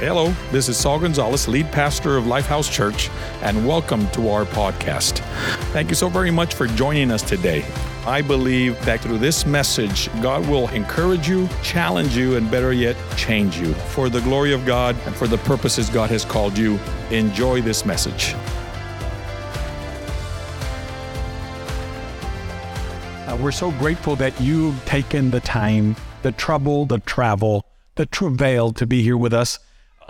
Hello, this is Saul Gonzalez, lead pastor of Lifehouse Church, and welcome to our podcast. Thank you so very much for joining us today. I believe that through this message, God will encourage you, challenge you, and better yet, change you for the glory of God and for the purposes God has called you. Enjoy this message. Uh, we're so grateful that you've taken the time, the trouble, the travel, the travail to be here with us.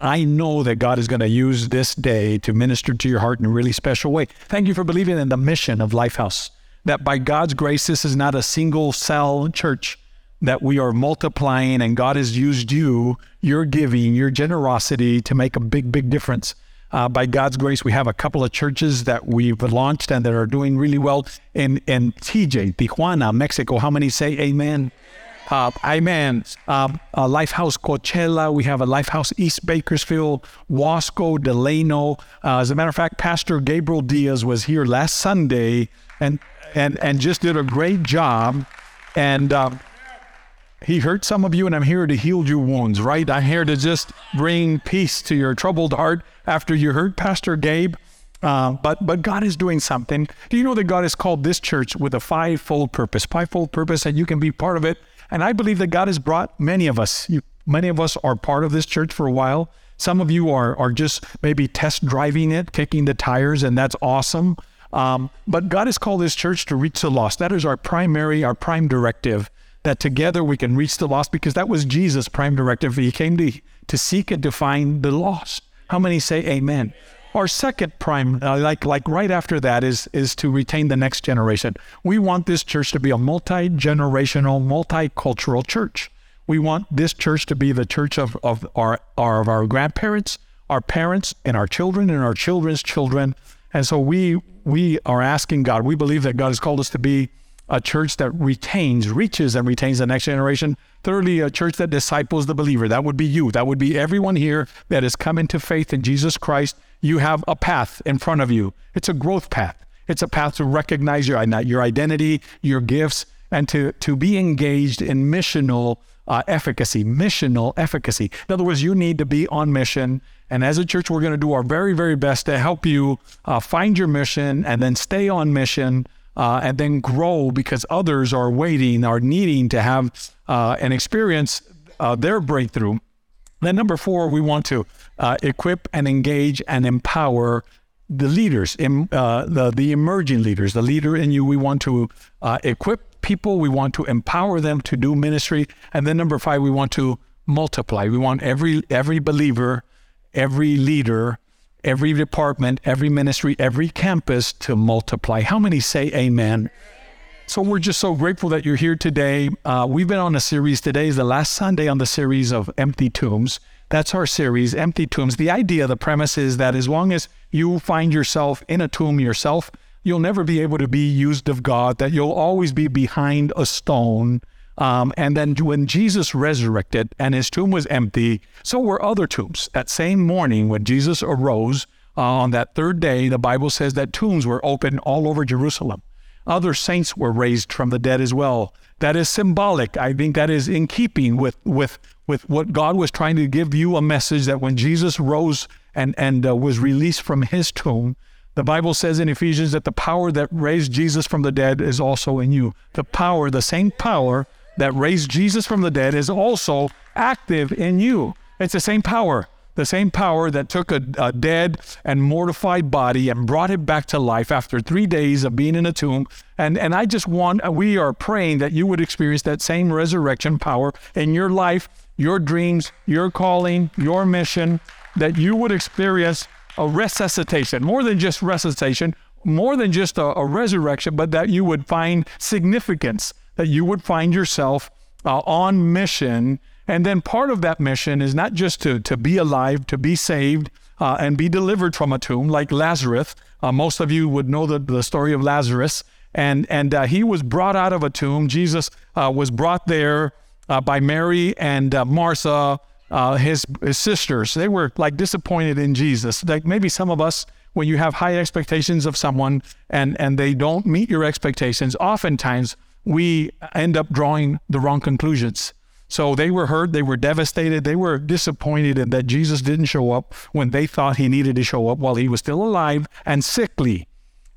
I know that God is going to use this day to minister to your heart in a really special way. Thank you for believing in the mission of Lifehouse, that by God's grace, this is not a single cell church, that we are multiplying and God has used you, your giving, your generosity to make a big, big difference. Uh, by God's grace, we have a couple of churches that we've launched and that are doing really well in, in TJ, Tijuana, Mexico. How many say amen? Uh, amen. Uh, uh, Lifehouse Coachella. We have a Lifehouse East Bakersfield, Wasco, Delano. Uh, as a matter of fact, Pastor Gabriel Diaz was here last Sunday and and and just did a great job. And um, he hurt some of you, and I'm here to heal your wounds. Right? I'm here to just bring peace to your troubled heart after you heard Pastor Gabe. Uh, but but God is doing something. Do you know that God has called this church with a fivefold purpose, fivefold purpose, and you can be part of it. And I believe that God has brought many of us. You, many of us are part of this church for a while. Some of you are are just maybe test driving it, kicking the tires, and that's awesome. Um, but God has called this church to reach the lost. That is our primary, our prime directive. That together we can reach the lost because that was Jesus' prime directive. He came to to seek and to find the lost. How many say Amen? Our second prime, uh, like like right after that, is is to retain the next generation. We want this church to be a multi generational, multicultural church. We want this church to be the church of of our, our of our grandparents, our parents, and our children, and our children's children. And so we we are asking God. We believe that God has called us to be a church that retains, reaches, and retains the next generation. Thirdly, a church that disciples the believer. That would be you. That would be everyone here that has come into faith in Jesus Christ you have a path in front of you. It's a growth path. It's a path to recognize your, your identity, your gifts, and to, to be engaged in missional uh, efficacy, missional efficacy. In other words, you need to be on mission. And as a church, we're going to do our very, very best to help you uh, find your mission and then stay on mission uh, and then grow because others are waiting, are needing to have uh, an experience uh, their breakthrough. Then, number four, we want to uh, equip and engage and empower the leaders, uh, the, the emerging leaders, the leader in you. We want to uh, equip people, we want to empower them to do ministry. And then, number five, we want to multiply. We want every, every believer, every leader, every department, every ministry, every campus to multiply. How many say amen? So we're just so grateful that you're here today. Uh, we've been on a series. Today is the last Sunday on the series of Empty Tombs. That's our series, Empty Tombs. The idea, the premise is that as long as you find yourself in a tomb yourself, you'll never be able to be used of God, that you'll always be behind a stone. Um, and then when Jesus resurrected and his tomb was empty, so were other tombs. That same morning when Jesus arose uh, on that third day, the Bible says that tombs were open all over Jerusalem. Other saints were raised from the dead as well. That is symbolic. I think that is in keeping with, with, with what God was trying to give you a message that when Jesus rose and, and uh, was released from his tomb, the Bible says in Ephesians that the power that raised Jesus from the dead is also in you. The power, the same power that raised Jesus from the dead is also active in you. It's the same power the same power that took a, a, dead and mortified body and brought it back to life after three days of being in a tomb. And, and I just want, we are praying that you would experience that same resurrection power in your life, your dreams, your calling, your mission, that you would experience a resuscitation, more than just resuscitation, more than just a, a resurrection, but that you would find significance, that you would find yourself uh, on mission and then part of that mission is not just to, to be alive, to be saved, uh, and be delivered from a tomb, like Lazarus. Uh, most of you would know the, the story of Lazarus. And, and uh, he was brought out of a tomb. Jesus uh, was brought there uh, by Mary and Martha, his, his sisters. They were like disappointed in Jesus. Like maybe some of us, when you have high expectations of someone and, and they don't meet your expectations, oftentimes we end up drawing the wrong conclusions. So they were hurt, they were devastated, they were disappointed in that Jesus didn't show up when they thought he needed to show up while he was still alive and sickly.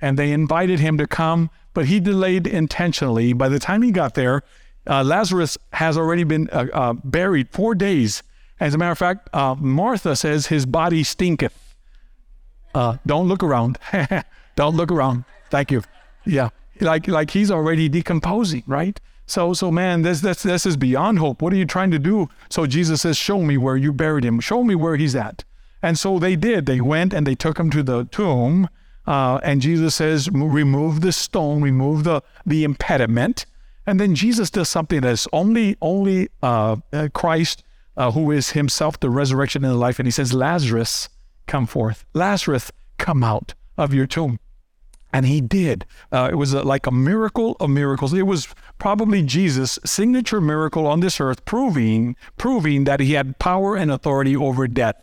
And they invited him to come, but he delayed intentionally. By the time he got there, uh, Lazarus has already been uh, uh, buried four days. As a matter of fact, uh, Martha says his body stinketh. Uh, don't look around. don't look around. Thank you. Yeah, like like he's already decomposing, right? So so man, this this this is beyond hope. What are you trying to do? So Jesus says, "Show me where you buried him. Show me where he's at." And so they did. They went and they took him to the tomb. Uh, and Jesus says, "Remove the stone. Remove the the impediment." And then Jesus does something that's only only uh, uh, Christ, uh, who is Himself the resurrection and the life, and He says, "Lazarus, come forth. Lazarus, come out of your tomb." And he did. Uh, it was a, like a miracle of miracles. It was probably Jesus' signature miracle on this earth, proving proving that he had power and authority over death,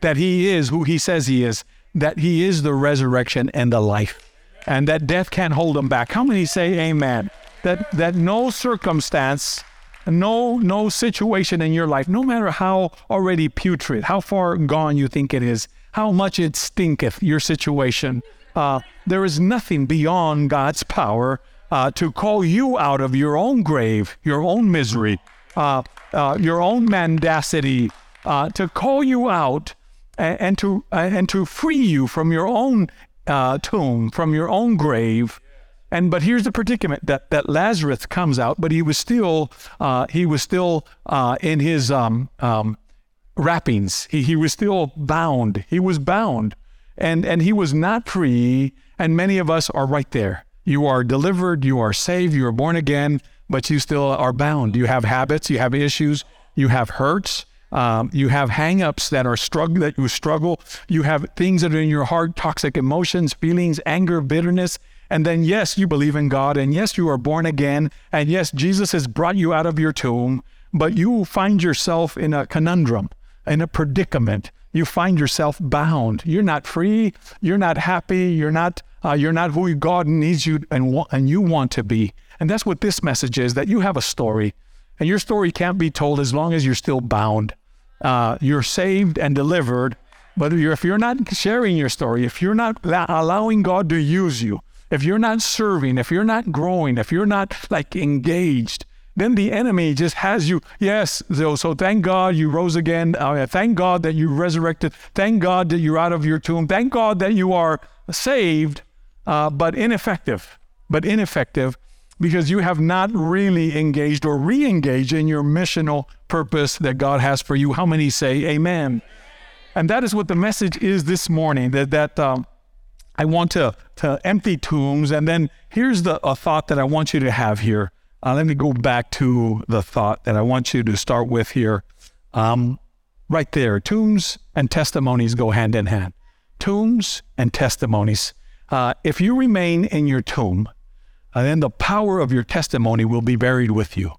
that he is who he says he is, that he is the resurrection and the life, and that death can't hold him back. How many say Amen? that that no circumstance no no situation in your life no matter how already putrid how far gone you think it is how much it stinketh your situation uh, there is nothing beyond god's power uh, to call you out of your own grave your own misery uh, uh your own mendacity uh, to call you out and, and to uh, and to free you from your own tomb from your own grave and but here's the predicament that that Lazarus comes out, but he was still he was still in his um, um, wrappings. He he was still bound. He was bound, and and he was not free. And many of us are right there. You are delivered. You are saved. You are born again, but you still are bound. You have habits. You have issues. You have hurts. Um, you have hangups that are struggle that you struggle. You have things that are in your heart, toxic emotions, feelings, anger, bitterness. And then, yes, you believe in God, and yes, you are born again, and yes, Jesus has brought you out of your tomb, but you find yourself in a conundrum, in a predicament. You find yourself bound. You're not free. You're not happy. You're not. Uh, you're not who God needs you and and you want to be. And that's what this message is: that you have a story, and your story can't be told as long as you're still bound. Uh, you're saved and delivered, but if you're not sharing your story, if you're not allowing God to use you, if you're not serving, if you're not growing, if you're not like engaged, then the enemy just has you. Yes, so, thank God you rose again. Uh, thank God that you resurrected. Thank God that you're out of your tomb. Thank God that you are saved, uh, but ineffective. But ineffective because you have not really engaged or re engaged in your missional purpose that God has for you. How many say amen? And that is what the message is this morning that, that um, I want to, to empty tombs. And then here's the a thought that I want you to have here. Uh, let me go back to the thought that I want you to start with here. Um, right there, tombs and testimonies go hand in hand. Tombs and testimonies. Uh, if you remain in your tomb, uh, then the power of your testimony will be buried with you.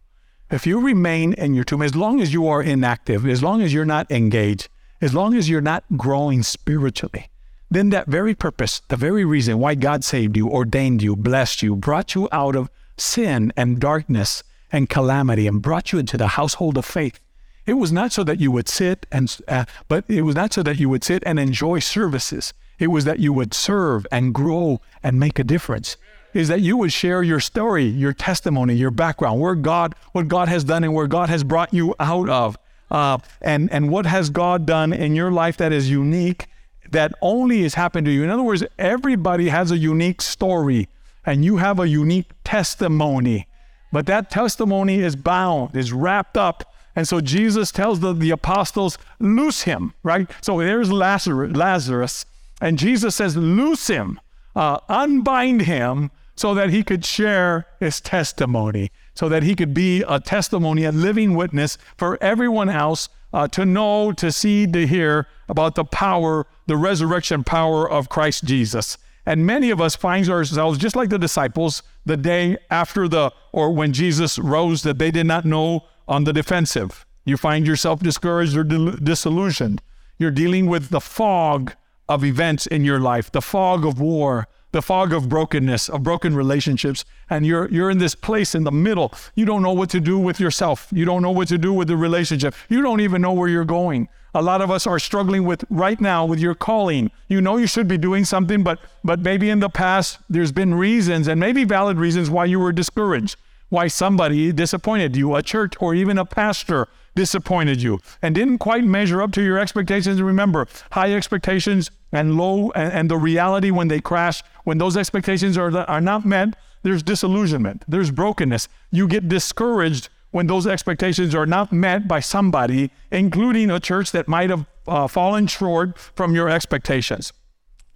If you remain in your tomb, as long as you are inactive, as long as you're not engaged, as long as you're not growing spiritually, then that very purpose, the very reason why God saved you, ordained you, blessed you, brought you out of sin and darkness and calamity and brought you into the household of faith. It was not so that you would sit and, uh, but it was not so that you would sit and enjoy services. It was that you would serve and grow and make a difference. Is that you would share your story, your testimony, your background, where God, what God has done and where God has brought you out of, uh, and and what has God done in your life that is unique that only has happened to you. In other words, everybody has a unique story and you have a unique testimony. But that testimony is bound, is wrapped up. And so Jesus tells the, the apostles, loose him, right? So there's Lazarus, Lazarus and Jesus says, loose him, uh, unbind him so that he could share his testimony, so that he could be a testimony, a living witness for everyone else uh, to know, to see, to hear about the power, the resurrection power of Christ Jesus. And many of us find ourselves just like the disciples the day after the, or when Jesus rose, that they did not know on the defensive. You find yourself discouraged or disillusioned. You're dealing with the fog of events in your life, the fog of war, the fog of brokenness, of broken relationships, and you're you're in this place in the middle. You don't know what to do with yourself. You don't know what to do with the relationship. You don't even know where you're going. A lot of us are struggling with right now with your calling. You know you should be doing something, but but maybe in the past there's been reasons and maybe valid reasons why you were discouraged, why somebody disappointed you, a church or even a pastor disappointed you and didn't quite measure up to your expectations. Remember, high expectations and low, and, and the reality when they crash, when those expectations are, are not met, there's disillusionment, there's brokenness. You get discouraged when those expectations are not met by somebody, including a church that might have uh, fallen short from your expectations.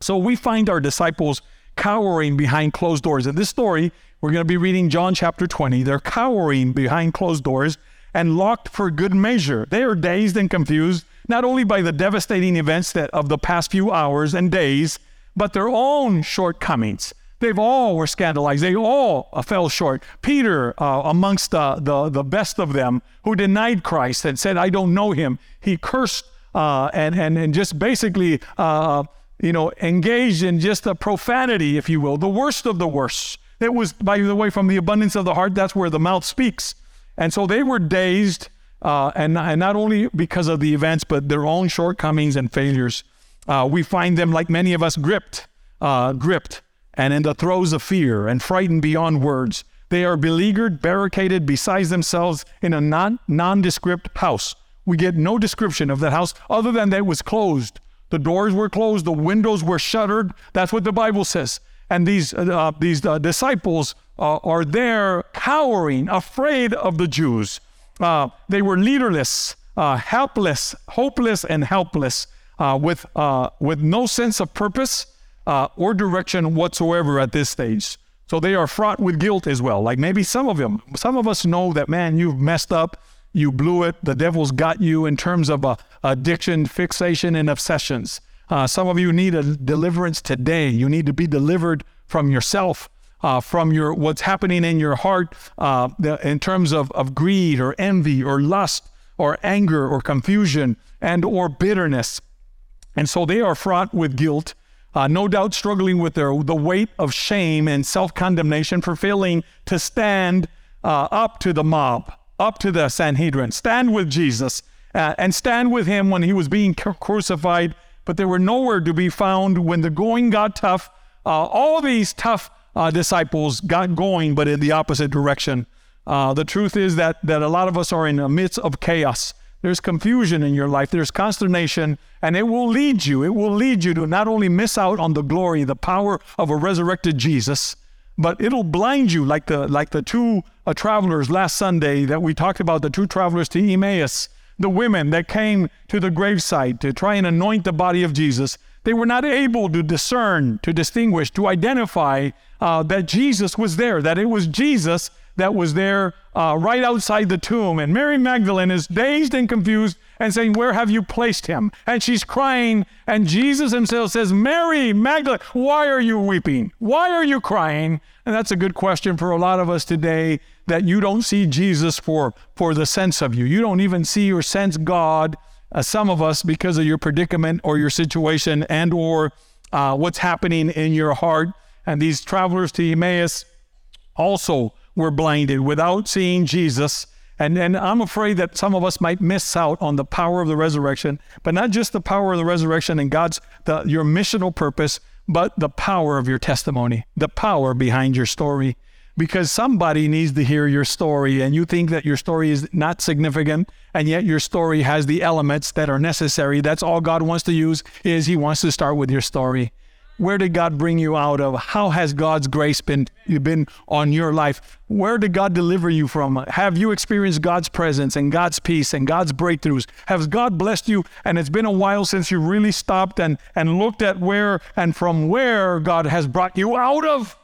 So we find our disciples cowering behind closed doors. In this story, we're going to be reading John chapter 20. They're cowering behind closed doors and locked for good measure. They are dazed and confused, not only by the devastating events that of the past few hours and days, but their own shortcomings. They've all were scandalized. They all uh, fell short. Peter, uh, amongst the, the, best of them, who denied Christ and said, I don't know him, he cursed uh, and, and, and just basically, uh, you know, engaged in just a profanity, if you will, the worst of the worst. It was, by the way, from the abundance of the heart, that's where the mouth speaks. And so they were dazed, uh, and, and not only because of the events, but their own shortcomings and failures. Uh, we find them, like many of us, gripped, uh, gripped, and in the throes of fear and frightened beyond words. They are beleaguered, barricaded besides themselves in a non nondescript house. We get no description of that house other than that it was closed. The doors were closed, the windows were shuttered. That's what the Bible says. And these, uh, these uh, disciples uh, are there cowering, afraid of the Jews. Uh, they were leaderless, uh, helpless, hopeless, and helpless, uh, with, uh, with no sense of purpose uh, or direction whatsoever at this stage. So they are fraught with guilt as well. Like maybe some of them, some of us know that, man, you've messed up, you blew it, the devil's got you in terms of addiction, fixation, and obsessions. some of you need a deliverance today. You need to be delivered from yourself uh, from your what's happening in your heart uh, in terms of, of greed or envy or lust or anger or confusion and or bitterness. And so they are fraught with guilt, uh, no doubt struggling with their, the weight of shame and self-condemnation for failing to stand uh, up to the mob, up to the Sanhedrin, stand with Jesus uh, and stand with him when he was being crucified. But they were nowhere to be found when the going got tough. Uh, all these tough uh, disciples got going, but in the opposite direction. Uh, the truth is that, that a lot of us are in the midst of chaos. There's confusion in your life, there's consternation, and it will lead you. It will lead you to not only miss out on the glory, the power of a resurrected Jesus, but it'll blind you like the like the two uh, travelers last Sunday that we talked about, the two travelers to Emmaus, the women that came to the gravesite to try and anoint the body of Jesus. They were not able to discern, to distinguish, to identify uh, that Jesus was there, that it was Jesus that was there uh, right outside the tomb. And Mary Magdalene is dazed and confused and saying, Where have you placed him? And she's crying. And Jesus himself says, Mary Magdalene, why are you weeping? Why are you crying? And that's a good question for a lot of us today that you don't see Jesus for, for the sense of you. You don't even see or sense God, uh, some of us, because of your predicament or your situation and or uh, what's happening in your heart. And these travelers to Emmaus also were blinded without seeing Jesus. And, and I'm afraid that some of us might miss out on the power of the resurrection, but not just the power of the resurrection and God's, the, your missional purpose, but the power of your testimony, the power behind your story. Because somebody needs to hear your story, and you think that your story is not significant, and yet your story has the elements that are necessary. That's all God wants to use is He wants to start with your story. Where did God bring you out of? How has God's grace been, been on your life? Where did God deliver you from? Have you experienced God's presence and God's peace and God's breakthroughs? Has God blessed you? And it's been a while since you really stopped and, and looked at where and from where God has brought you out of.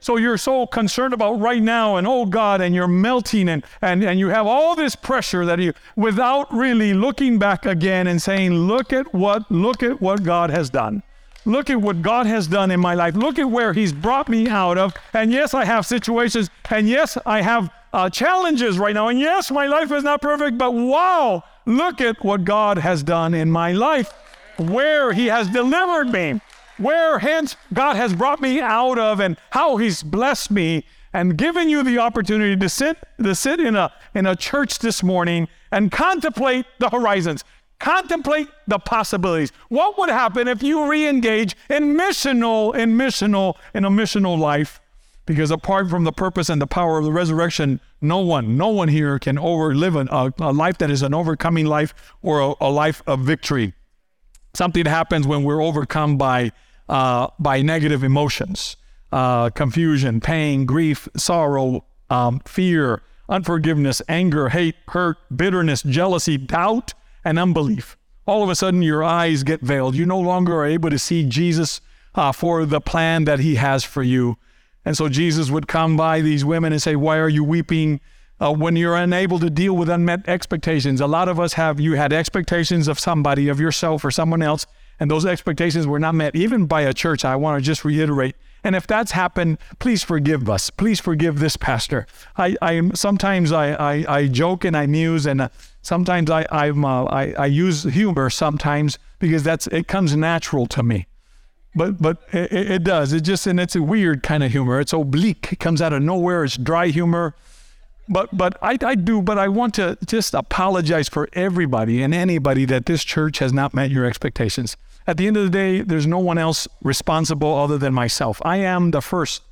So you're so concerned about right now and oh God, and you're melting and, and, and you have all this pressure that you without really looking back again and saying, Look at what look at what God has done. Look at what God has done in my life. Look at where He's brought me out of. And yes, I have situations. And yes, I have uh, challenges right now. And yes, my life is not perfect. But wow, look at what God has done in my life, where He has delivered me, where hence God has brought me out of and how he's blessed me and given you the opportunity to sit to sit in a in a church this morning and contemplate the horizons contemplate the possibilities. What would happen if you re-engage in missional in missional in a missional life? Because apart from the purpose and the power of the resurrection no one no one here can over live a, a life that is an overcoming life or a, a life of victory. Something happens when we're overcome by uh, by negative emotions uh, confusion, pain, grief, sorrow, um, fear, unforgiveness, anger, hate, hurt, bitterness, jealousy, doubt, and unbelief. All of a sudden, your eyes get veiled. You no longer are able to see Jesus uh, for the plan that He has for you. And so Jesus would come by these women and say, Why are you weeping? Uh, when you're unable to deal with unmet expectations. A lot of us have, you had expectations of somebody, of yourself or someone else, and those expectations were not met, even by a church. I want to just reiterate and if that's happened, please forgive us. Please forgive this pastor. I, I sometimes I, I, I joke and I muse, and uh, sometimes I, I'm, uh, I, I use humor sometimes because that's it comes natural to me. But but it, it does. It just and it's a weird kind of humor. It's oblique. It comes out of nowhere. It's dry humor. But but I, I do. But I want to just apologize for everybody and anybody that this church has not met your expectations. At the end of the day, there's no one else responsible other than myself. I am the first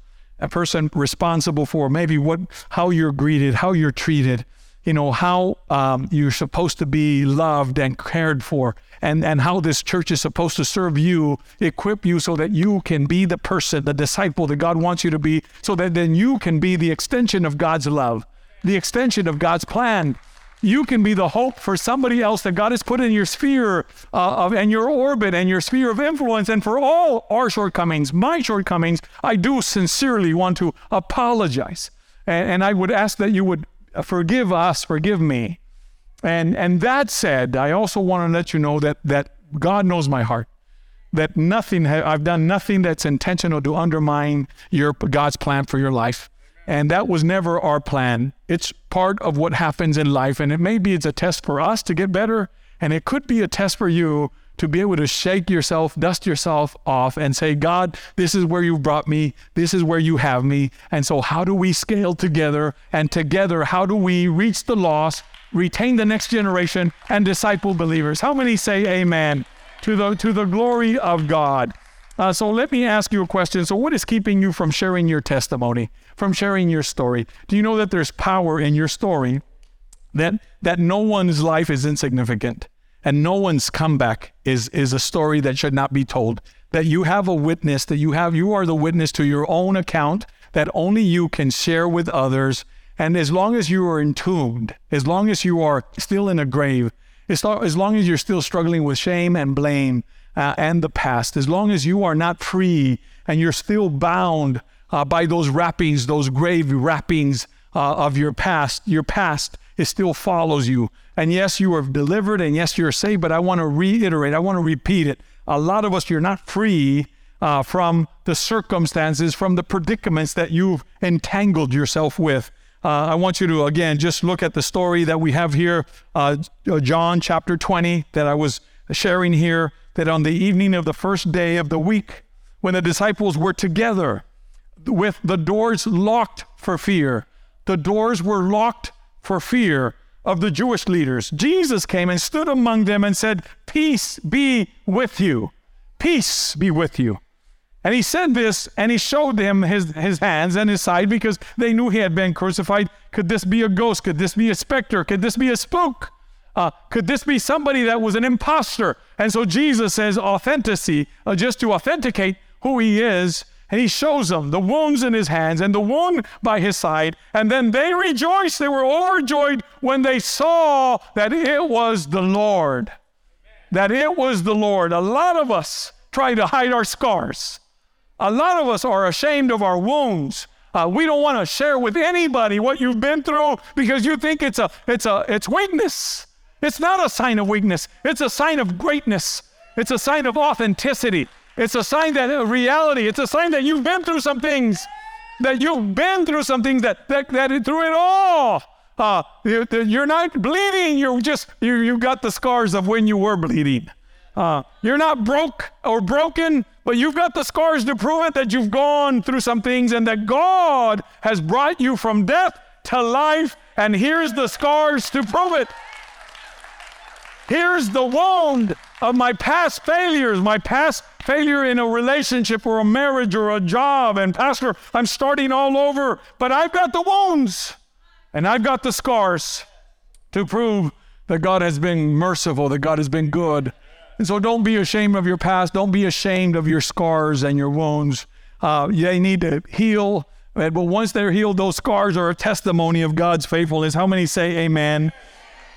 person responsible for maybe what how you're greeted, how you're treated, you know, how um, you're supposed to be loved and cared for, and, and how this church is supposed to serve you, equip you so that you can be the person, the disciple that God wants you to be, so that then you can be the extension of God's love, the extension of God's plan you can be the hope for somebody else that God has put in your sphere uh, of, and your orbit and your sphere of influence. And for all our shortcomings, my shortcomings, I do sincerely want to apologize. And, and I would ask that you would forgive us, forgive me. And, and that said, I also want to let you know that, that God knows my heart. That nothing, I've done nothing that's intentional to undermine your God's plan for your life. And that was never our plan. It's part of what happens in life. And it maybe it's a test for us to get better. And it could be a test for you to be able to shake yourself, dust yourself off, and say, God, this is where you've brought me. This is where you have me. And so, how do we scale together? And together, how do we reach the lost, retain the next generation, and disciple believers? How many say amen to the, to the glory of God? Uh, so let me ask you a question. So, what is keeping you from sharing your testimony, from sharing your story? Do you know that there's power in your story? That that no one's life is insignificant, and no one's comeback is is a story that should not be told. That you have a witness. That you have you are the witness to your own account. That only you can share with others. And as long as you are entombed, as long as you are still in a grave, as long as you're still struggling with shame and blame, uh, and the past, as long as you are not free and you're still bound uh, by those wrappings, those grave wrappings uh, of your past, your past it still follows you. And yes, you are delivered, and yes, you're saved. But I want to reiterate, I want to repeat it. A lot of us, you're not free uh, from the circumstances, from the predicaments that you've entangled yourself with. Uh, I want you to again just look at the story that we have here, uh, John chapter 20, that I was sharing here that on the evening of the first day of the week, when the disciples were together with the doors locked for fear, the doors were locked for fear of the Jewish leaders. Jesus came and stood among them and said, Peace be with you. Peace be with you. And he said this and he showed them his, his hands and his side because they knew he had been crucified. Could this be a ghost? Could this be a specter? Could this be a spook? Uh, could this be somebody that was an impostor? And so Jesus says authenticity, uh, just to authenticate who he is. And he shows them the wounds in his hands and the wound by his side. And then they rejoiced. They were overjoyed when they saw that it was the Lord. That it was the Lord. A lot of us try to hide our scars. A lot of us are ashamed of our wounds. Uh, we don't want to share with anybody what you've been through because you think it's a it's a it's weakness. It's not a sign of weakness, it's a sign of greatness. It's a sign of authenticity. It's a sign that uh, reality, it's a sign that you've been through some things, that you've been through some things that, that, that through it all, uh, you're not bleeding. You're just, you, you got the scars of when you were bleeding. Uh, you're not broke or broken, but you've got the scars to prove it that you've gone through some things and that God has brought you from death to life. And here's the scars to prove it. Here's the wound of my past failures, my past failure in a relationship or a marriage or a job. And, Pastor, I'm starting all over, but I've got the wounds and I've got the scars to prove that God has been merciful, that God has been good. And so don't be ashamed of your past. Don't be ashamed of your scars and your wounds. Uh, they need to heal. But once they're healed, those scars are a testimony of God's faithfulness. How many say amen?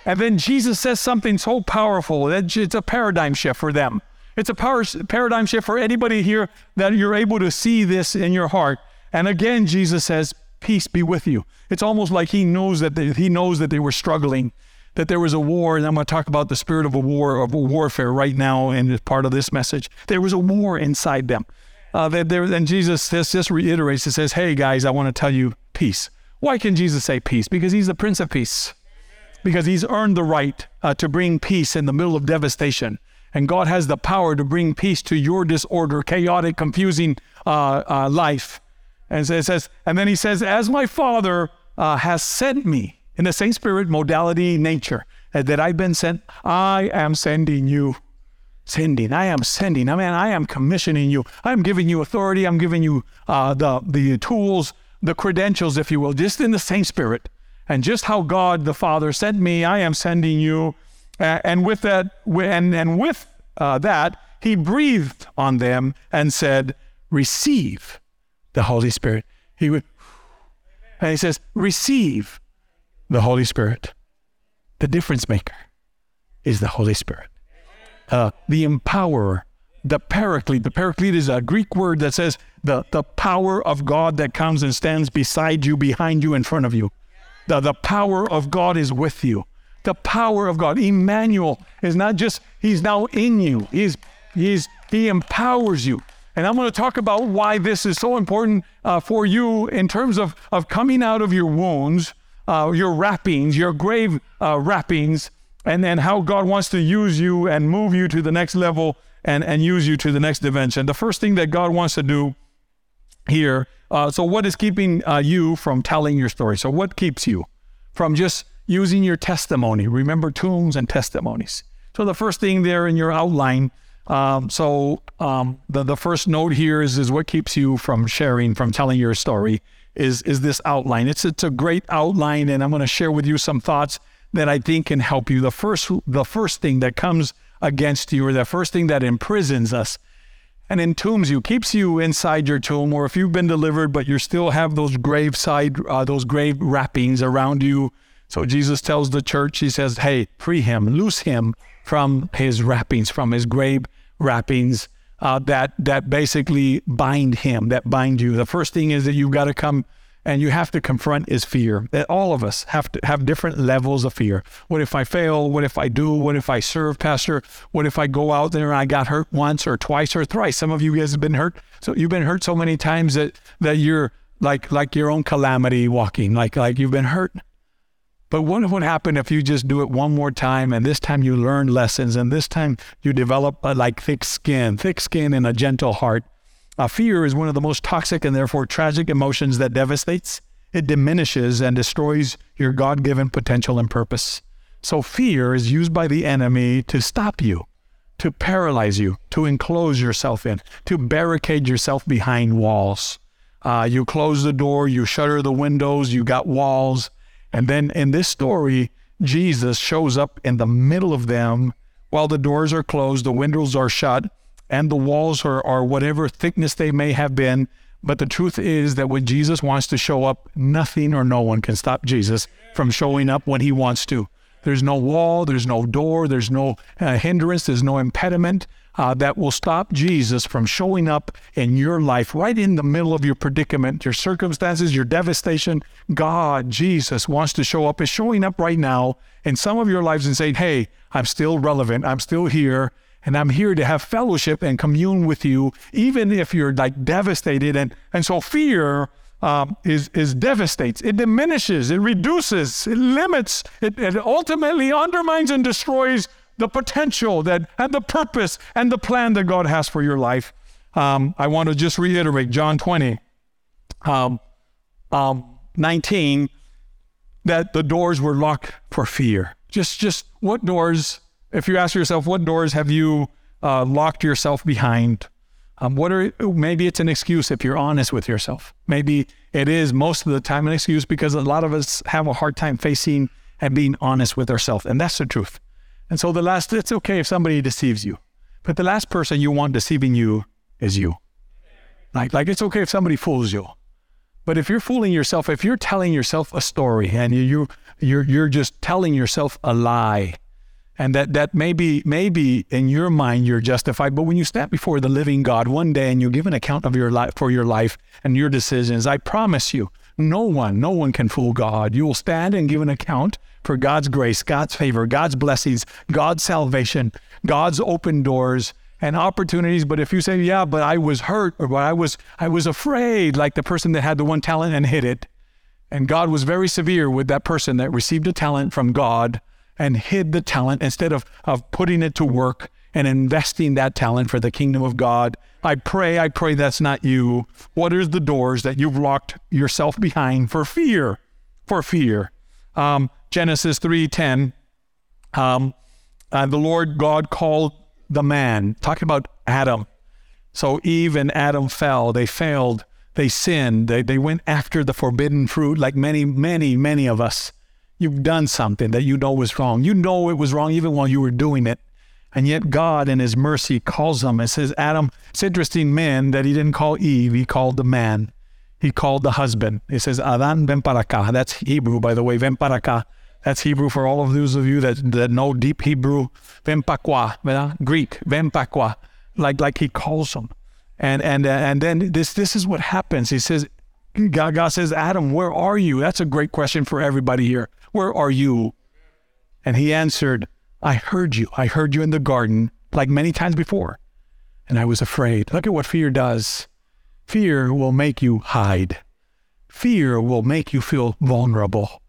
And then Jesus says something so powerful that it's a paradigm shift for them. It's a power, paradigm shift for anybody here that you're able to see this in your heart. And again, Jesus says, "Peace be with you." It's almost like he knows that they, he knows that they were struggling, that there was a war. And I'm going to talk about the spirit of a war of warfare right now and in part of this message. There was a war inside them. Uh, that there, and Jesus just, just reiterates. It says, "Hey guys, I want to tell you peace." Why can Jesus say peace? Because he's the Prince of Peace because he's earned the right uh, to bring peace in the middle of devastation. And God has the power to bring peace to your disorder, chaotic, confusing uh, uh, life. And so it says, and then he says, as my Father uh, has sent me in the same spirit, modality, nature uh, that I've been sent, I am sending you. Sending, I am sending. I mean, I am commissioning you. I'm giving you authority. I'm giving you uh, the the tools, the credentials, if you will, just in the same spirit and just how God the Father sent me, I am sending you. And with that, and, and with uh, that, he breathed on them and said, Receive the Holy Spirit. He would, and he says, Receive the Holy Spirit. The difference maker is the Holy Spirit. Uh, the empowerer, the paraclete. The paraclete is a Greek word that says the, the power of God that comes and stands beside you, behind you, in front of you. The, the power of God is with you. The power of God. Emmanuel is not just, he's now in you. He's, he's, he empowers you. And I'm going to talk about why this is so important uh, for you in terms of, of coming out of your wounds, uh, your wrappings, your grave uh, wrappings, and then how God wants to use you and move you to the next level and, and use you to the next dimension. The first thing that God wants to do here uh, so, what is keeping uh, you from telling your story? So, what keeps you from just using your testimony? Remember tombs and testimonies. So, the first thing there in your outline. Um, so, um, the the first note here is is what keeps you from sharing, from telling your story. Is is this outline? It's it's a great outline, and I'm going to share with you some thoughts that I think can help you. The first the first thing that comes against you, or the first thing that imprisons us, and entombs you, keeps you inside your tomb, or if you've been delivered, but you still have those grave side, uh, those grave wrappings around you. So Jesus tells the church, he says, hey, free him, loose him from his wrappings, from his grave wrappings uh, that, that basically bind him, that bind you. The first thing is that you've got to come and you have to confront is fear. That all of us have to have different levels of fear. What if I fail? What if I do? What if I serve, Pastor? What if I go out there and I got hurt once or twice or thrice? Some of you guys have been hurt. So you've been hurt so many times that that you're like like your own calamity walking, like like you've been hurt. But what would happen if you just do it one more time and this time you learn lessons and this time you develop a, like thick skin, thick skin and a gentle heart uh, fear is one of the most toxic and therefore tragic emotions that devastates. It diminishes and destroys your God given potential and purpose. So, fear is used by the enemy to stop you, to paralyze you, to enclose yourself in, to barricade yourself behind walls. Uh, you close the door, you shutter the windows, you got walls. And then in this story, Jesus shows up in the middle of them while the doors are closed, the windows are shut, and the walls are, are whatever thickness they may have been. But the truth is that when Jesus wants to show up, nothing or no one can stop Jesus from showing up when he wants to. There's no wall, there's no door, there's no uh, hindrance, there's no impediment uh, that will stop Jesus from showing up in your life, right in the middle of your predicament, your circumstances, your devastation. God, Jesus, wants to show up, is showing up right now in some of your lives and saying, Hey, I'm still relevant, I'm still here, and I'm here to have fellowship and commune with you, even if you're like devastated. And, and so fear um, is, is devastates, it diminishes, it reduces, it limits, it, it ultimately undermines and destroys the potential that and the purpose and the plan that God has for your life. Um, I want to just reiterate John 20, um, um, 19, that the doors were locked for fear. Just, just what doors, if you ask yourself, what doors have you uh, locked yourself behind? Um, what are maybe it's an excuse if you're honest with yourself. Maybe it is most of the time an excuse because a lot of us have a hard time facing and being honest with ourselves, and that's the truth. And so the last, it's okay if somebody deceives you, but the last person you want deceiving you is you. Like, like it's okay if somebody fools you, but if you're fooling yourself, if you're telling yourself a story and you, you you're you're just telling yourself a lie, and that that maybe maybe in your mind you're justified. But when you stand before the living god one day and you give an account of your life for your life and your decisions i promise you no one no one can fool god. You will stand and give an account for god's grace god's favor god's blessings god's salvation god's open doors and opportunities. But if you say yeah but i was hurt or i was i was afraid like the person that had the one talent and hid it and god was very severe with that person that received a talent from god and hid the talent instead of, of putting it to work and investing that talent for the kingdom of God. I pray, I pray that's not you. What are the doors that you've locked yourself behind for fear? For fear. Um, Genesis 3:10. Um, uh, the Lord God called the man, talking about Adam. So Eve and Adam fell. They failed. They sinned. They, they went after the forbidden fruit, like many, many, many of us. You've done something that you know was wrong. You know it was wrong even while you were doing it. And yet God in his mercy calls them and says, Adam, it's interesting, man, that he didn't call Eve, he called the man. He called the husband. He says, Adan acá. That's Hebrew, by the way, acá. That's Hebrew for all of those of you that, that know deep Hebrew. Qua, Greek, pa. Like, like he calls them. And, and, and then this, this is what happens. He says, God, says, Adam, where are you? That's a great question for everybody here. Where are you? And he answered, I heard you. I heard you in the garden like many times before. And I was afraid. Look at what fear does. Fear will make you hide. Fear will make you feel vulnerable.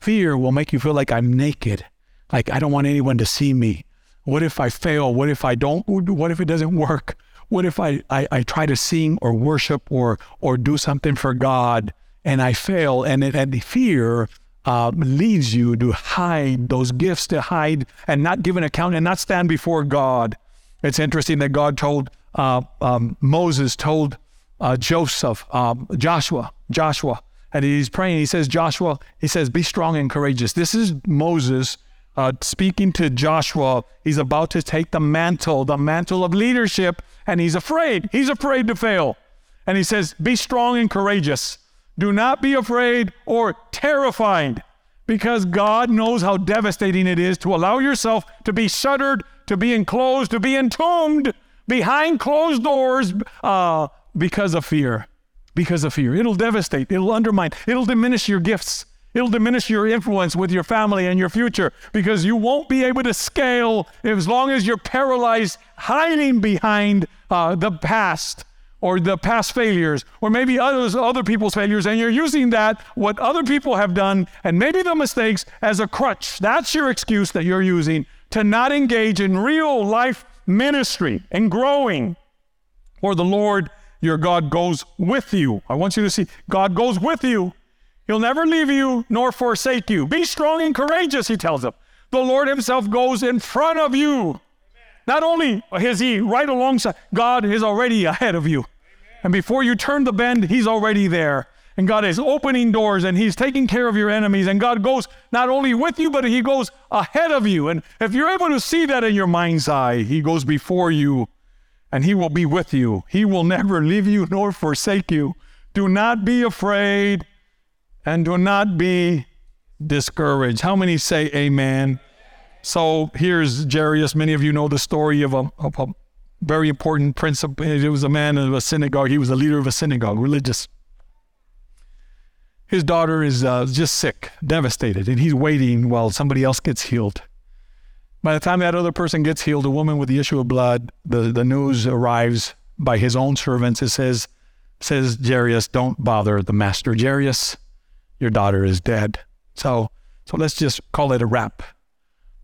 Fear will make you feel like I'm naked, like I don't want anyone to see me. What if I fail? What if I don't? What if it doesn't work? What if I, I, I try to sing or worship or or do something for God and I fail? And, it, and fear uh, leads you to hide those gifts, to hide and not give an account and not stand before God. It's interesting that God told uh, um, Moses, told uh, Joseph, um, Joshua, Joshua, and he's praying. He says, Joshua, he says, be strong and courageous. This is Moses uh, speaking to Joshua. He's about to take the mantle, the mantle of leadership, and he's afraid. He's afraid to fail. And he says, be strong and courageous. Do not be afraid or terrified because God knows how devastating it is to allow yourself to be shuttered, to be enclosed, to be entombed behind closed doors uh, because of fear. Because of fear. It'll devastate, it'll undermine, it'll diminish your gifts. It'll diminish your influence with your family and your future because you won't be able to scale as long as you're paralyzed, hiding behind uh, the past or the past failures, or maybe others, other people's failures, and you're using that, what other people have done, and maybe the mistakes, as a crutch. That's your excuse that you're using to not engage in real life ministry and growing. For the Lord your God goes with you. I want you to see God goes with you. He'll never leave you nor forsake you. Be strong and courageous, he tells them. The Lord himself goes in front of you. Not only is he right alongside, God is already ahead of you. And before you turn the bend, he's already there. And God is opening doors and he's taking care of your enemies. And God goes not only with you, but he goes ahead of you. And if you're able to see that in your mind's eye, he goes before you and he will be with you. He will never leave you nor forsake you. Do not be afraid and do not be discouraged. How many say amen? So here's Jairus. Many of you know the story of a, of a very important principle. It was a man of a synagogue. He was a leader of a synagogue, religious. His daughter is uh, just sick, devastated, and he's waiting while somebody else gets healed. By the time that other person gets healed, a woman with the issue of blood, the, the news arrives by his own servants. It says, says Jairus, don't bother the master. Jairus, your daughter is dead. So, so let's just call it a wrap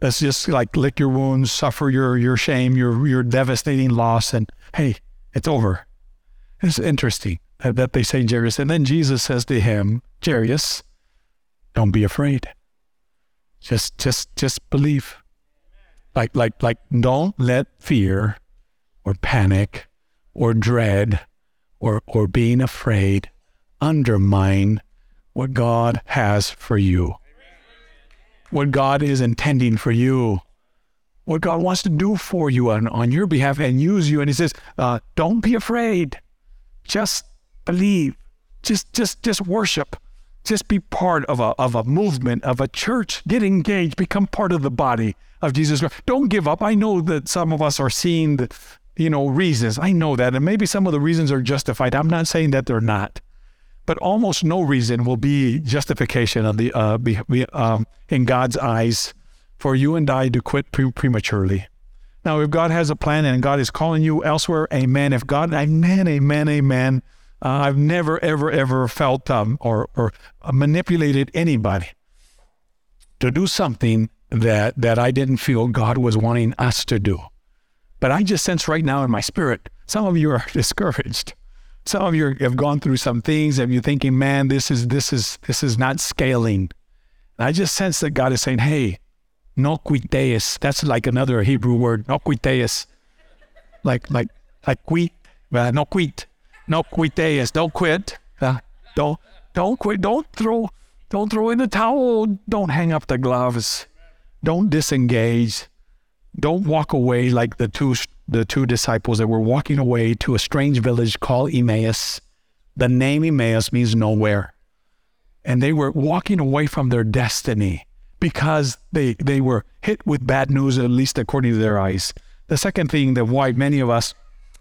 Let's just like lick your wounds, suffer your your shame, your your devastating loss, and hey, it's over. It's interesting that they say Jairus. And then Jesus says to him, Jairus, don't be afraid. Just just just believe. Like like like don't let fear or panic or dread or or being afraid undermine what God has for you. What God is intending for you. What God wants to do for you on, on your behalf and use you. And he says, uh, don't be afraid. Just believe. Just just just worship. Just be part of a of a movement, of a church. Get engaged, become part of the body of Jesus Christ. Don't give up. I know that some of us are seeing the you know reasons. I know that. And maybe some of the reasons are justified. I'm not saying that they're not. But almost no reason will be justification of the uh, be, be, um, in God's eyes for you and I to quit pre- prematurely. Now, if God has a plan and God is calling you elsewhere, amen. If God, amen, amen, amen. Uh, I've never, ever, ever felt um, or, or manipulated anybody to do something that, that I didn't feel God was wanting us to do. But I just sense right now in my spirit, some of you are discouraged. Some of you have gone through some things and you're thinking, man, this is this is this is not scaling. And I just sense that God is saying, hey, no quiteus. That's like another Hebrew word, no quiteus. Like like like quit, uh, no quit. No quiteus. Don't quit. Uh, don't don't quit. Don't throw don't throw in the towel. Don't hang up the gloves. Don't disengage. Don't walk away like the two the two disciples that were walking away to a strange village called Emmaus. The name Emmaus means nowhere. And they were walking away from their destiny because they, they were hit with bad news, at least according to their eyes. The second thing that why many of us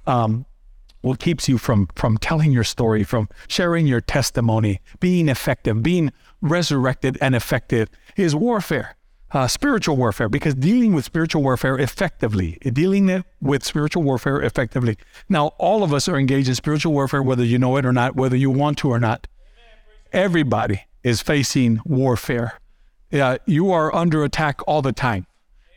um, what keeps you from from telling your story, from sharing your testimony, being effective, being resurrected and effective is warfare. Uh, spiritual warfare, because dealing with spiritual warfare effectively, dealing with spiritual warfare effectively. Now, all of us are engaged in spiritual warfare, whether you know it or not, whether you want to or not. Everybody is facing warfare. Yeah, you are under attack all the time.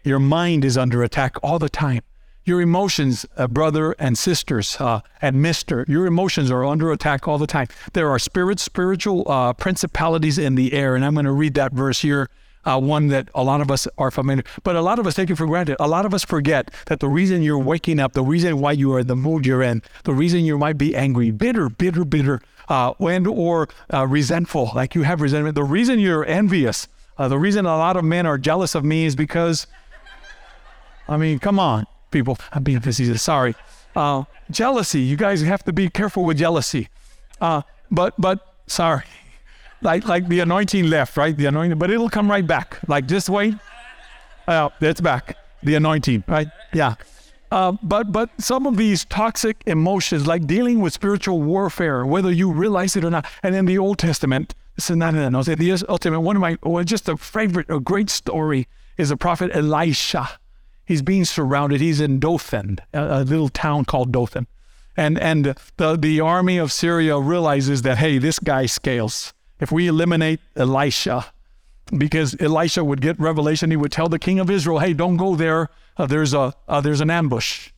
Your mind is under attack all the time. Your emotions, uh, brother and sisters uh, and mister, your emotions are under attack all the time. There are spirits, spiritual uh, principalities in the air. And I'm going to read that verse here, uh, one that a lot of us are familiar, but a lot of us take it for granted. A lot of us forget that the reason you're waking up, the reason why you are in the mood you're in, the reason you might be angry, bitter, bitter, bitter, uh, and or uh, resentful, like you have resentment. The reason you're envious, the reason a lot of men are jealous of me is because, I mean, come on people. I'm being facetious. Sorry. Uh, jealousy. You guys have to be careful with jealousy. Uh, but but sorry. Like like the anointing left, right? The anointing, but it'll come right back. Like just wait. Uh, it's back. The anointing, right? Yeah. Uh, but but some of these toxic emotions, like dealing with spiritual warfare, whether you realize it or not, and in the Old Testament, in the The Old Testament, one of my, well, just a favorite, a great story is the prophet Elisha he's being surrounded. He's in Dothan, a, a little town called Dothan. And, and the, the army of Syria realizes that, hey, this guy scales. If we eliminate Elisha, because Elisha would get revelation, he would tell the king of Israel, hey, don't go there. Uh, there's, a, uh, there's an ambush.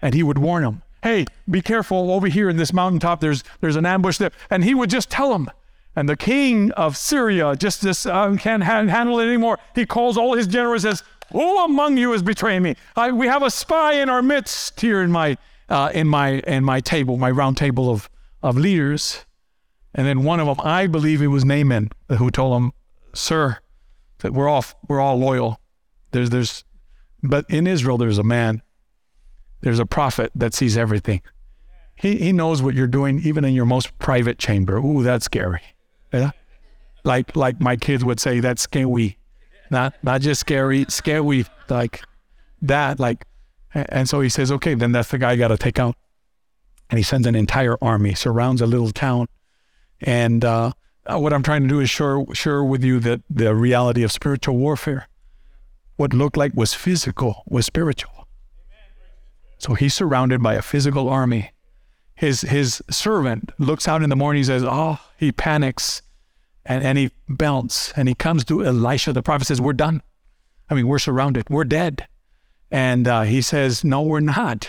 And he would warn him, hey, be careful over here in this mountaintop. There's, there's an ambush there. And he would just tell him. And the king of Syria just, just uh, can't ha- handle it anymore. He calls all his generals and says, who among you is betraying me? I, we have a spy in our midst here in my uh, in my in my table, my round table of of leaders. And then one of them, I believe it was Naaman, who told him, "Sir, that we're all we're all loyal. There's there's, but in Israel there's a man, there's a prophet that sees everything. He he knows what you're doing even in your most private chamber. Ooh, that's scary. Yeah, like like my kids would say, that's scary." not not just scary, scary like that. Like, and so he says, okay, then that's the guy I got to take out. And he sends an entire army, surrounds a little town, and uh, what I'm trying to do is share share with you that the reality of spiritual warfare. What looked like was physical was spiritual. So he's surrounded by a physical army. His his servant looks out in the morning. He says, "Oh," he panics and, and he bounces and he comes to Elisha. The prophet says, We're done. I mean, we're surrounded. We're dead. And uh, he says, No, we're not.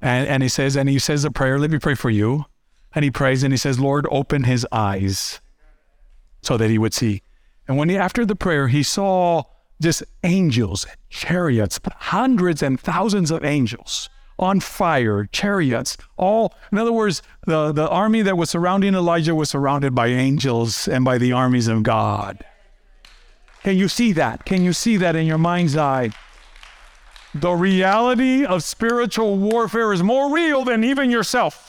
And, and he says, and he says a prayer. Let me pray for you. And he prays and he says, Lord, open his eyes so that he would see. And when he, after the prayer, he saw just angels, chariots, hundreds and thousands of angels on fire, chariots, all, in other words, the, the army that was surrounding Elijah was surrounded by angels and by the armies of God. Can you see that? Can you see that in your mind's eye? The reality of spiritual warfare is more real than even yourself.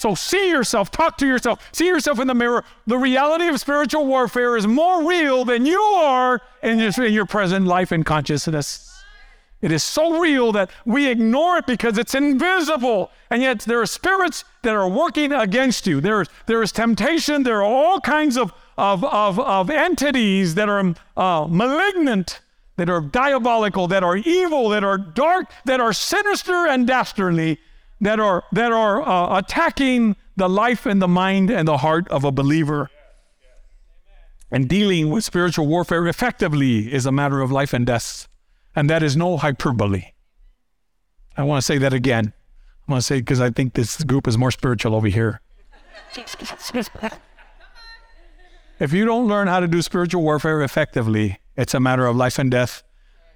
So see yourself, talk to yourself, see yourself in the mirror. The reality of spiritual warfare is more real than you are in your, in your present life and consciousness. It is so real that we ignore it because it's invisible. And yet there are spirits that are working against you. There is, there is temptation. There are all kinds of, of, of, of entities that are uh, malignant, that are diabolical, that are evil, that are dark, that are sinister and dastardly, that are, that are uh, attacking the life and the mind and the heart of a believer. And dealing with spiritual warfare effectively is a matter of life and death. And that is no hyperbole. I want to say that again. I want to say because I think this group is more spiritual over here. if you don't learn how to do spiritual warfare effectively, it's a matter of life and death.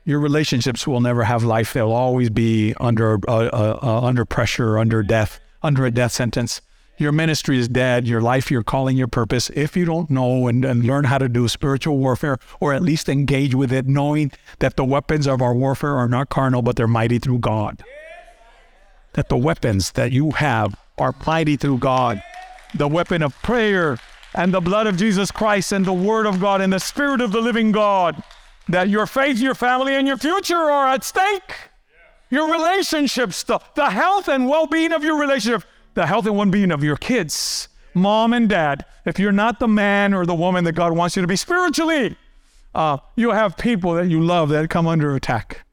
Your relationships will never have life. They'll always be under uh, uh, uh, under pressure, under death, under a death sentence. Your ministry is dead. Your life, your calling, your purpose. If you don't know and, and learn how to do spiritual warfare, or at least engage with it, knowing that the weapons of our warfare are not carnal, but they're mighty through God. That the weapons that you have are mighty through God. The weapon of prayer and the blood of Jesus Christ and the Word of God and the Spirit of the living God. That your faith, your family, and your future are at stake. Your relationships, the, the health and well being of your relationship the health and well being of your kids, mom and dad. If you're not the man or the woman that God wants you to be spiritually, uh, you have people that you love that come under attack.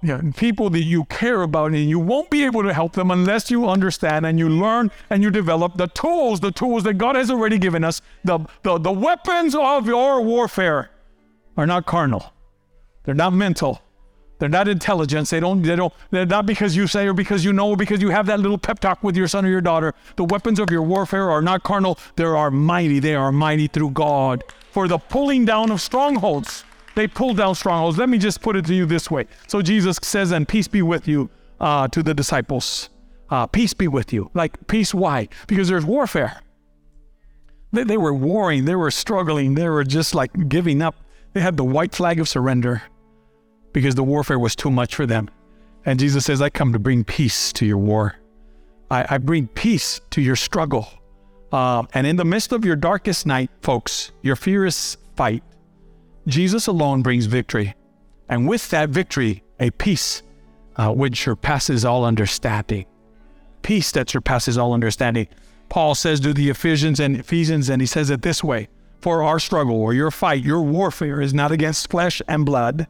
Yeah, people that you care about, and you won't be able to help them unless you understand and you learn and you develop the tools, the tools that God has already given us. The, the, the weapons of your warfare are not carnal, they're not mental, they're not intelligence. They don't, they don't, they're not because you say or because you know or because you have that little pep talk with your son or your daughter. The weapons of your warfare are not carnal. They are mighty. They are mighty through God for the pulling down of strongholds. They pull down strongholds. Let me just put it to you this way. So Jesus says, and peace be with you uh, to the disciples. Uh, peace be with you. Like, peace, why? Because there's warfare. They, they were warring. They were struggling. They were just like giving up. They had the white flag of surrender because the warfare was too much for them. And Jesus says, I come to bring peace to your war. I, I bring peace to your struggle. Uh, and in the midst of your darkest night, folks, your fierce fight, Jesus alone brings victory. And with that victory, a peace uh, which surpasses all understanding. Peace that surpasses all understanding. Paul says to the Ephesians and Ephesians, and he says it this way For our struggle or your fight, your warfare is not against flesh and blood,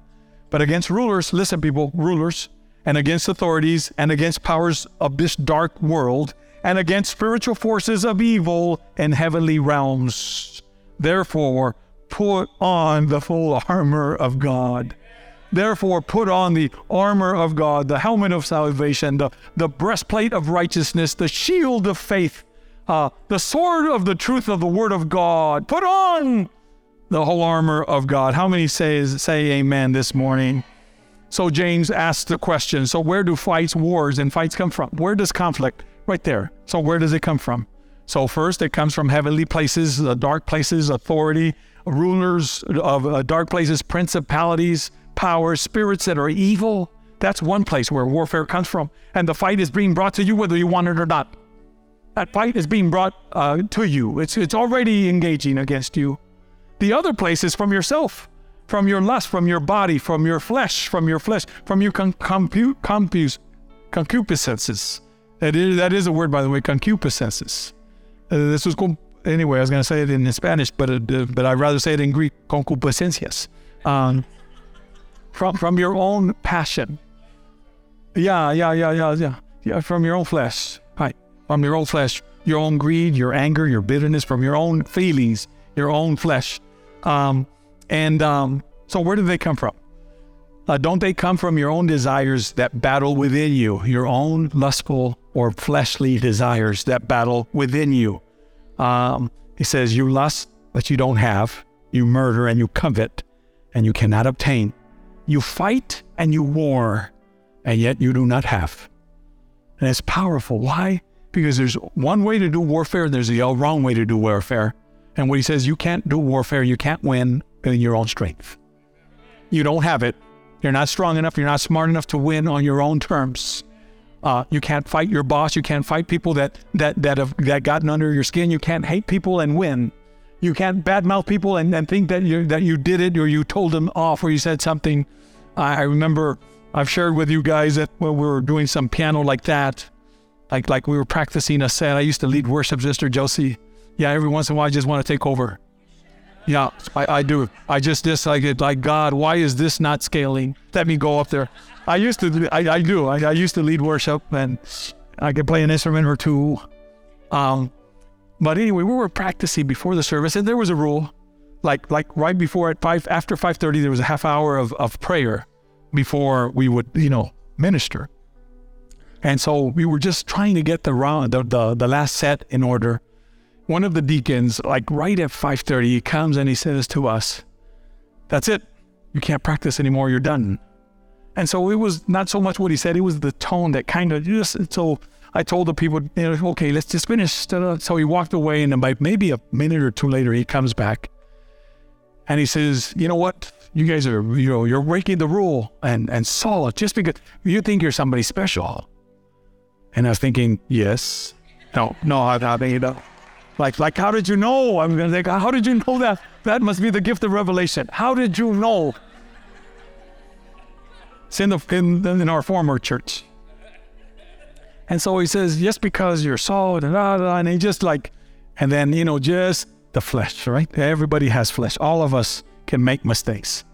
but against rulers, listen, people, rulers, and against authorities, and against powers of this dark world, and against spiritual forces of evil in heavenly realms. Therefore, put on the full armor of God. Therefore, put on the armor of God, the helmet of salvation, the, the breastplate of righteousness, the shield of faith, uh, the sword of the truth of the word of God. Put on the whole armor of God. How many say say amen this morning? So James asks the question, so where do fights, wars, and fights come from? Where does conflict? Right there. So where does it come from? So first it comes from heavenly places, the dark places, authority, rulers of uh, dark places, principalities, powers, spirits that are evil. That's one place where warfare comes from. And the fight is being brought to you whether you want it or not. That fight is being brought uh, to you. It's, it's already engaging against you. The other place is from yourself, from your lust, from your body, from your flesh, from your flesh, from your con- compu- concupiscences. That is, that is a word, by the way, concupiscences. Uh, this was anyway. I was going to say it in Spanish, but uh, but I'd rather say it in Greek, concupiscencias. Um, from from your own passion. Yeah, yeah, yeah, yeah, yeah, yeah. From your own flesh, right? From your own flesh, your own greed, your anger, your bitterness, from your own feelings, your own flesh. Um, and um, so, where do they come from? Uh, don't they come from your own desires that battle within you, your own lustful or fleshly desires that battle within you? Um, he says, You lust, but you don't have. You murder and you covet, and you cannot obtain. You fight and you war, and yet you do not have. And it's powerful. Why? Because there's one way to do warfare, and there's the wrong way to do warfare. And what he says, you can't do warfare, you can't win in your own strength. You don't have it. You're not strong enough. You're not smart enough to win on your own terms. Uh, you can't fight your boss. You can't fight people that that that have that gotten under your skin. You can't hate people and win. You can't badmouth people and, and think that you that you did it or you told them off or you said something. I, I remember I've shared with you guys that when we were doing some piano like that, like like we were practicing a set. I used to lead worship, Sister Josie. Yeah, every once in a while I just want to take over. Yeah, I, I do. I just dislike it. Like God, why is this not scaling? Let me go up there. I used to. I, I do. I, I used to lead worship, and I could play an instrument or two. Um, but anyway, we were practicing before the service, and there was a rule, like like right before at five after five thirty, there was a half hour of of prayer before we would you know minister. And so we were just trying to get the round the, the, the last set in order one of the deacons, like right at 5:30, he comes and he says to us, "That's it. You can't practice anymore. You're done." And so it was not so much what he said; it was the tone that kind of just. So I told the people, you know, "Okay, let's just finish." So he walked away, and about maybe a minute or two later, he comes back, and he says, "You know what? You guys are, you know, you're breaking the rule, and and Saul, just because you think you're somebody special." And I was thinking, "Yes, no, no, I, I you know." Like, like, how did you know? I'm gonna think, how did you know that? That must be the gift of revelation. How did you know? It's in the in, in our former church. And so he says, just because you're Saul, and, and he just like, and then you know, just the flesh, right? Everybody has flesh. All of us can make mistakes.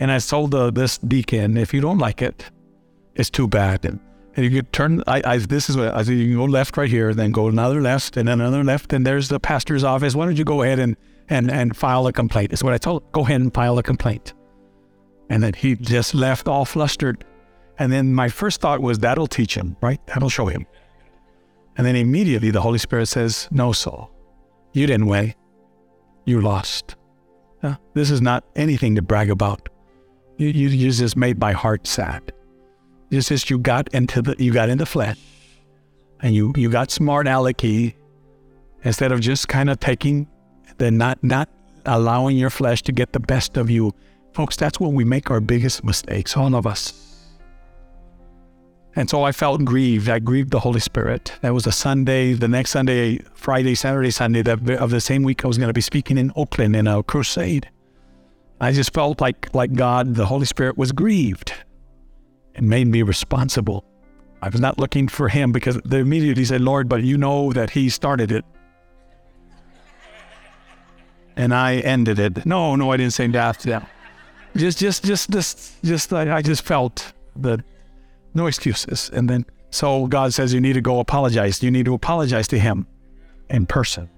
And I told this deacon, if you don't like it, it's too bad. And and you could turn. I, I this is what I said. You can go left right here, then go another left, and then another left, and there's the pastor's office. Why don't you go ahead and and and file a complaint? Is what I told. Go ahead and file a complaint. And then he just left all flustered. And then my first thought was that'll teach him, right? That'll show him. And then immediately the Holy Spirit says, "No, Saul, you didn't win. You lost. This is not anything to brag about. You, you, you just made my heart sad." It's just you got into the you got into flesh, and you you got smart alecky instead of just kind of taking the not not allowing your flesh to get the best of you. Folks, that's when we make our biggest mistakes, all of us. And so I felt grieved. I grieved the Holy Spirit. That was a Sunday. The next Sunday, Friday, Saturday, Sunday of the same week, I was going to be speaking in Oakland in a crusade. I just felt like like God, the Holy Spirit was grieved and made me responsible. I was not looking for him because they immediately said, Lord, but you know that he started it. And I ended it. No, no, I didn't say that. Yeah. Just, just, just, just, just, I, I just felt that no excuses. And then, so God says, you need to go apologize. You need to apologize to him in person.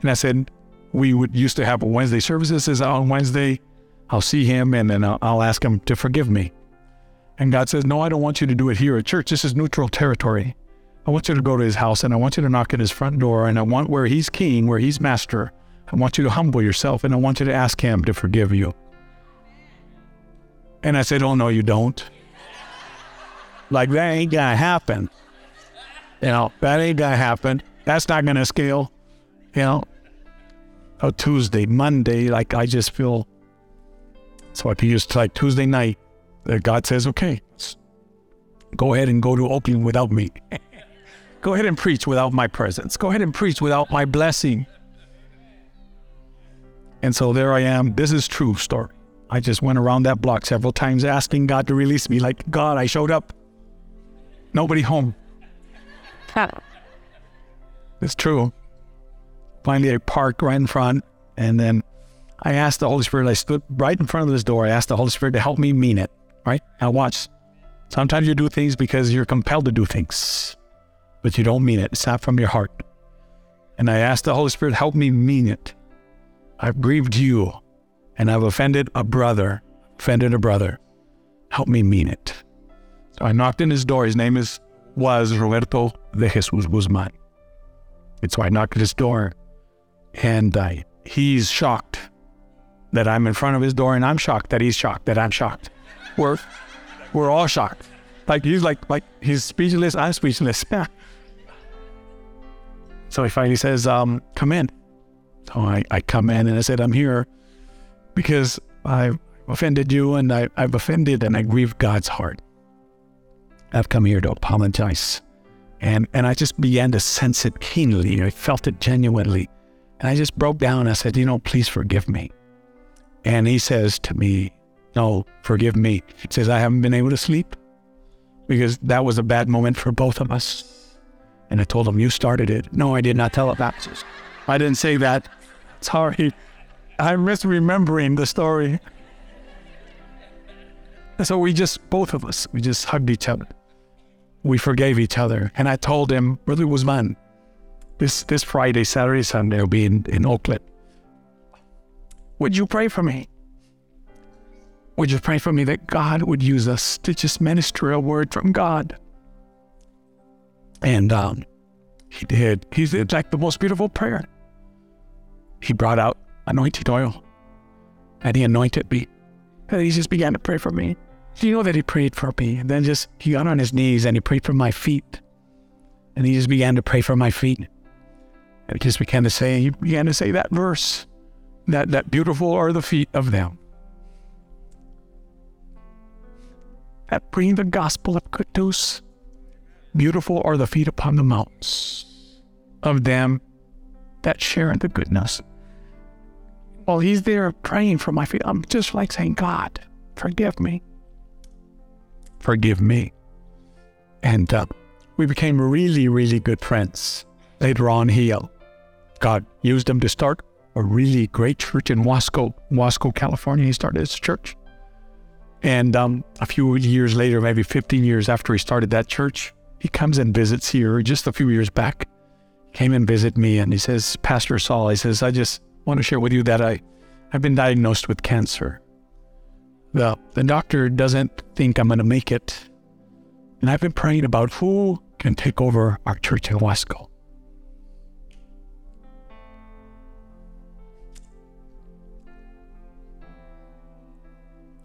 And I said, we would used to have Wednesday services. Is on Wednesday, I'll see him and then I'll, I'll ask him to forgive me. And God says, No, I don't want you to do it here at church. This is neutral territory. I want you to go to his house and I want you to knock at his front door and I want where he's king, where he's master. I want you to humble yourself and I want you to ask him to forgive you. And I said, Oh, no, you don't. Like, that ain't gonna happen. You know, that ain't gonna happen. That's not gonna scale. You know, a Tuesday, Monday, like I just feel. So I could use like Tuesday night Uh, God says, okay, go ahead and go to Oakland without me. go ahead and preach without my presence. Go ahead and preach without my blessing. And so there I am. This is true story. I just went around that block several times asking God to release me. Like, God, I showed up. Nobody home. it's true. Finally, I parked right in front, and then I asked the Holy Spirit. I stood right in front of this door. I asked the Holy Spirit to help me mean it right? Now watch. Sometimes you do things because you're compelled to do things, but you don't mean it. It's not from your heart. And I ask the Holy Spirit, help me mean it. I've grieved you and I've offended a brother, offended a brother. help me mean it. So I knocked in his door. His name is was Roberto de Jesus Guzman. And so I knocked at his door, and uh, he's shocked that I'm in front of his door, and I'm shocked that he's shocked that I'm shocked. We're we're all shocked. Like he's like like he's speechless. I'm speechless. so he finally says, um, "Come in." So I, I come in and I said, "I'm here because I've offended you, and I, I've offended and I grieve God's heart. I've come here to apologize." And and I just began to sense it keenly. I felt it genuinely. And I just broke down. I said, you know, please forgive me. And he says to me, No, forgive me. He says, I haven't been able to sleep because that was a bad moment for both of us. And I told him, You started it. No, I did not tell him that. I didn't say that. Sorry. I'm misremembering the story. And so we just, both of us, we just hugged each other. We forgave each other. And I told him, Brother Guzman, this, this Friday, Saturday, Sunday, I'll be in, in Oakland. Would you pray for me? Would you pray for me that God would use us to just minister a word from God? And um, he did. He did like the most beautiful prayer. He brought out anointing oil and he anointed me. And he just began to pray for me. Do you know that he prayed for me? And then just he got on his knees and he prayed for my feet. And he just began to pray for my feet. And he just began to say, he began to say that verse that, that beautiful are the feet of them that bring the gospel of good. Beautiful are the feet upon the mountains of them that share in the goodness. While he's there praying for my feet, I'm just like saying, God, forgive me. Forgive me. And uh, we became really, really good friends. Later on, he, uh, God used him to start a really great church in Wasco, Wasco, California. He started his church. And um, a few years later, maybe 15 years after he started that church, he comes and visits here just a few years back. Came and visit me and he says, Pastor Saul, he says, I just want to share with you that I, I've been diagnosed with cancer. The, the doctor doesn't think I'm going to make it. And I've been praying about who can take over our church in Wasco.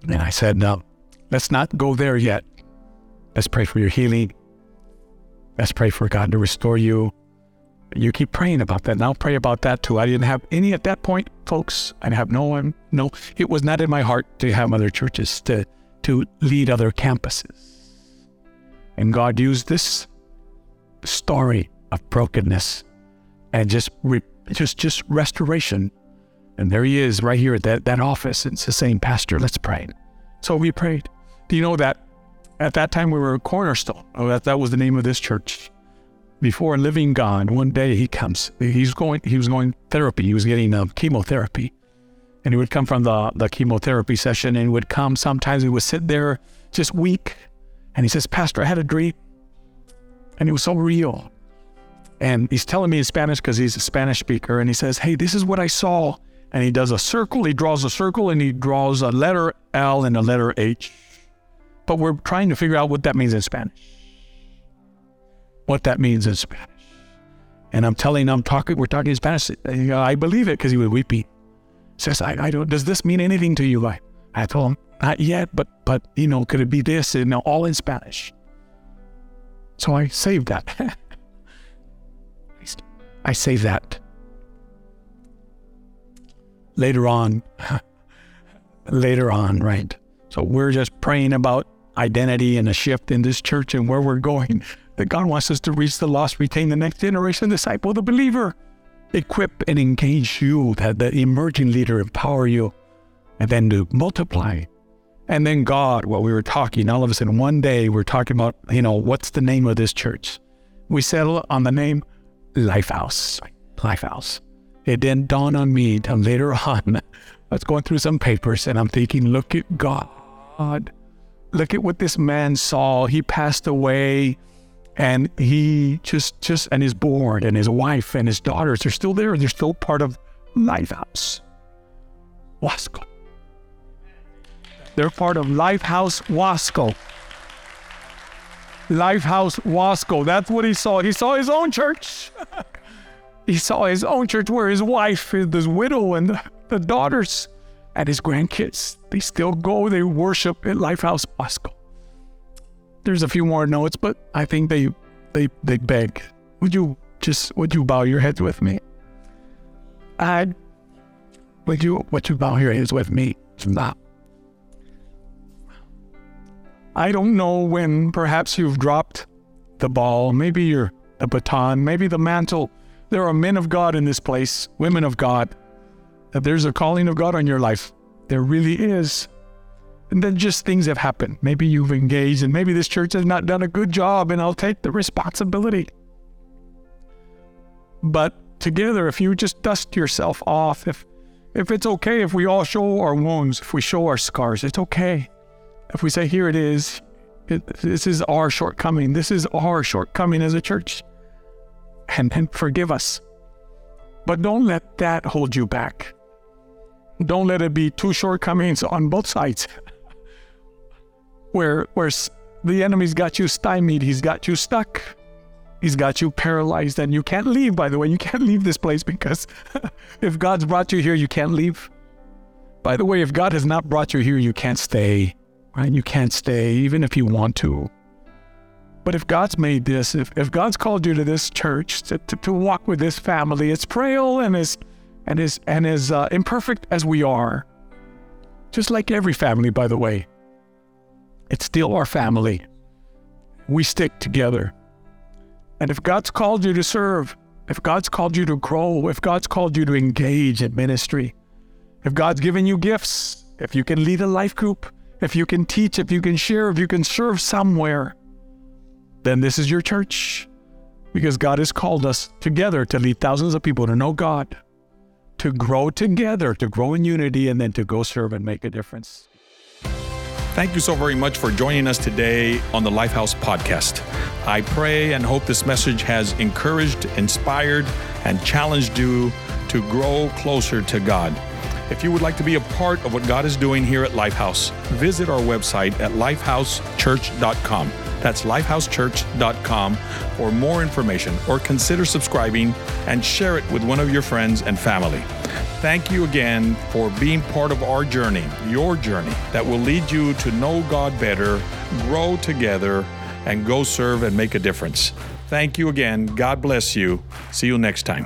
And I said, no, let's not go there yet. Let's pray for your healing. Let's pray for God to restore you. You keep praying about that. Now pray about that too. I didn't have any at that point, folks. I have no one. No, it was not in my heart to have other churches to to lead other campuses. And God used this story of brokenness and just re, just just restoration and there he is right here at that, that office. It's the same pastor. Let's pray. So we prayed. Do you know that at that time we were a cornerstone? Oh, that, that was the name of this church. Before living God, one day he comes. He's going. He was going therapy. He was getting uh, chemotherapy, and he would come from the the chemotherapy session, and would come. Sometimes he would sit there just weak, and he says, "Pastor, I had a dream, and it was so real." And he's telling me in Spanish because he's a Spanish speaker, and he says, "Hey, this is what I saw." And he does a circle. He draws a circle and he draws a letter L and a letter H. But we're trying to figure out what that means in Spanish. What that means in Spanish. And I'm telling him, I'm talking, we're talking in Spanish. I believe it because he was weeping. Says, I, I don't, does this mean anything to you? I, I told him, not yet, but, but, you know, could it be this? Know, all in Spanish. So I saved that. I saved that later on, later on, right? So we're just praying about identity and a shift in this church and where we're going. That God wants us to reach the lost, retain the next generation, disciple the believer, equip and engage you, that the emerging leader empower you, and then to multiply. And then God, what we were talking, all of a sudden one day we're talking about, you know, what's the name of this church? We settle on the name Lifehouse. Lifehouse it didn't dawn on me later on. I was going through some papers and I'm thinking, look at God. Look at what this man saw. He passed away and he just just and his board and his wife and his daughters are still there. They're still part of Lifehouse. Wasco. They're part of Lifehouse Wasco. Lifehouse Wasco. That's what he saw. He saw his own church. he saw his own church where his wife, his widow, and the, the daughters and his grandkids, they still go, they worship at Lifehouse Wasco. There's a few more notes, but I think they they they beg. Would you just would you bow your heads with me? I would you would you bow your heads with me? Stop. I don't know when perhaps you've dropped the ball, maybe you're the baton, maybe the mantle. There are men of God in this place, women of God. That there's a calling of God on your life. There really is. And then just things have happened. Maybe you've engaged, and maybe this church has not done a good job, and I'll take the responsibility. But together, if you just dust yourself off, if if it's okay if we all show our wounds, if we show our scars, it's okay. If we say, here it is, it, this is our shortcoming, this is our shortcoming as a church, and, and forgive us. But don't let that hold you back. Don't let it be two shortcomings on both sides. where where the enemy's got you stymied, he's got you stuck. He's got you paralyzed and you can't leave, by the way. You can't leave this place because if God's brought you here, you can't leave. By the way, if God has not brought you here, you can't stay. Right? You can't stay, even if you want to. But if God's made this, if, if God's called you to this church to, to, to walk with this family, it's frail and as and as and as uh, imperfect as we are, just like every family, by the way, it's still our family. We stick together. And if God's called you to serve, if God's called you to grow, if God's called you to engage in ministry, if God's given you gifts, if you can lead a life group, if you can teach, if you can share, if you can serve somewhere, then this is your church. Because God has called us together to lead thousands of people to know God, to grow together, to grow in unity, and then to go serve and make a difference. Thank you so very much for joining us today on the Lifehouse podcast. I pray and hope this message has encouraged, inspired, and challenged you to grow closer to God. If you would like to be a part of what God is doing here at Lifehouse, visit our website at lifehousechurch.com. That's lifehousechurch.com for more information or consider subscribing and share it with one of your friends and family. Thank you again for being part of our journey, your journey, that will lead you to know God better, grow together, and go serve and make a difference. Thank you again. God bless you. See you next time.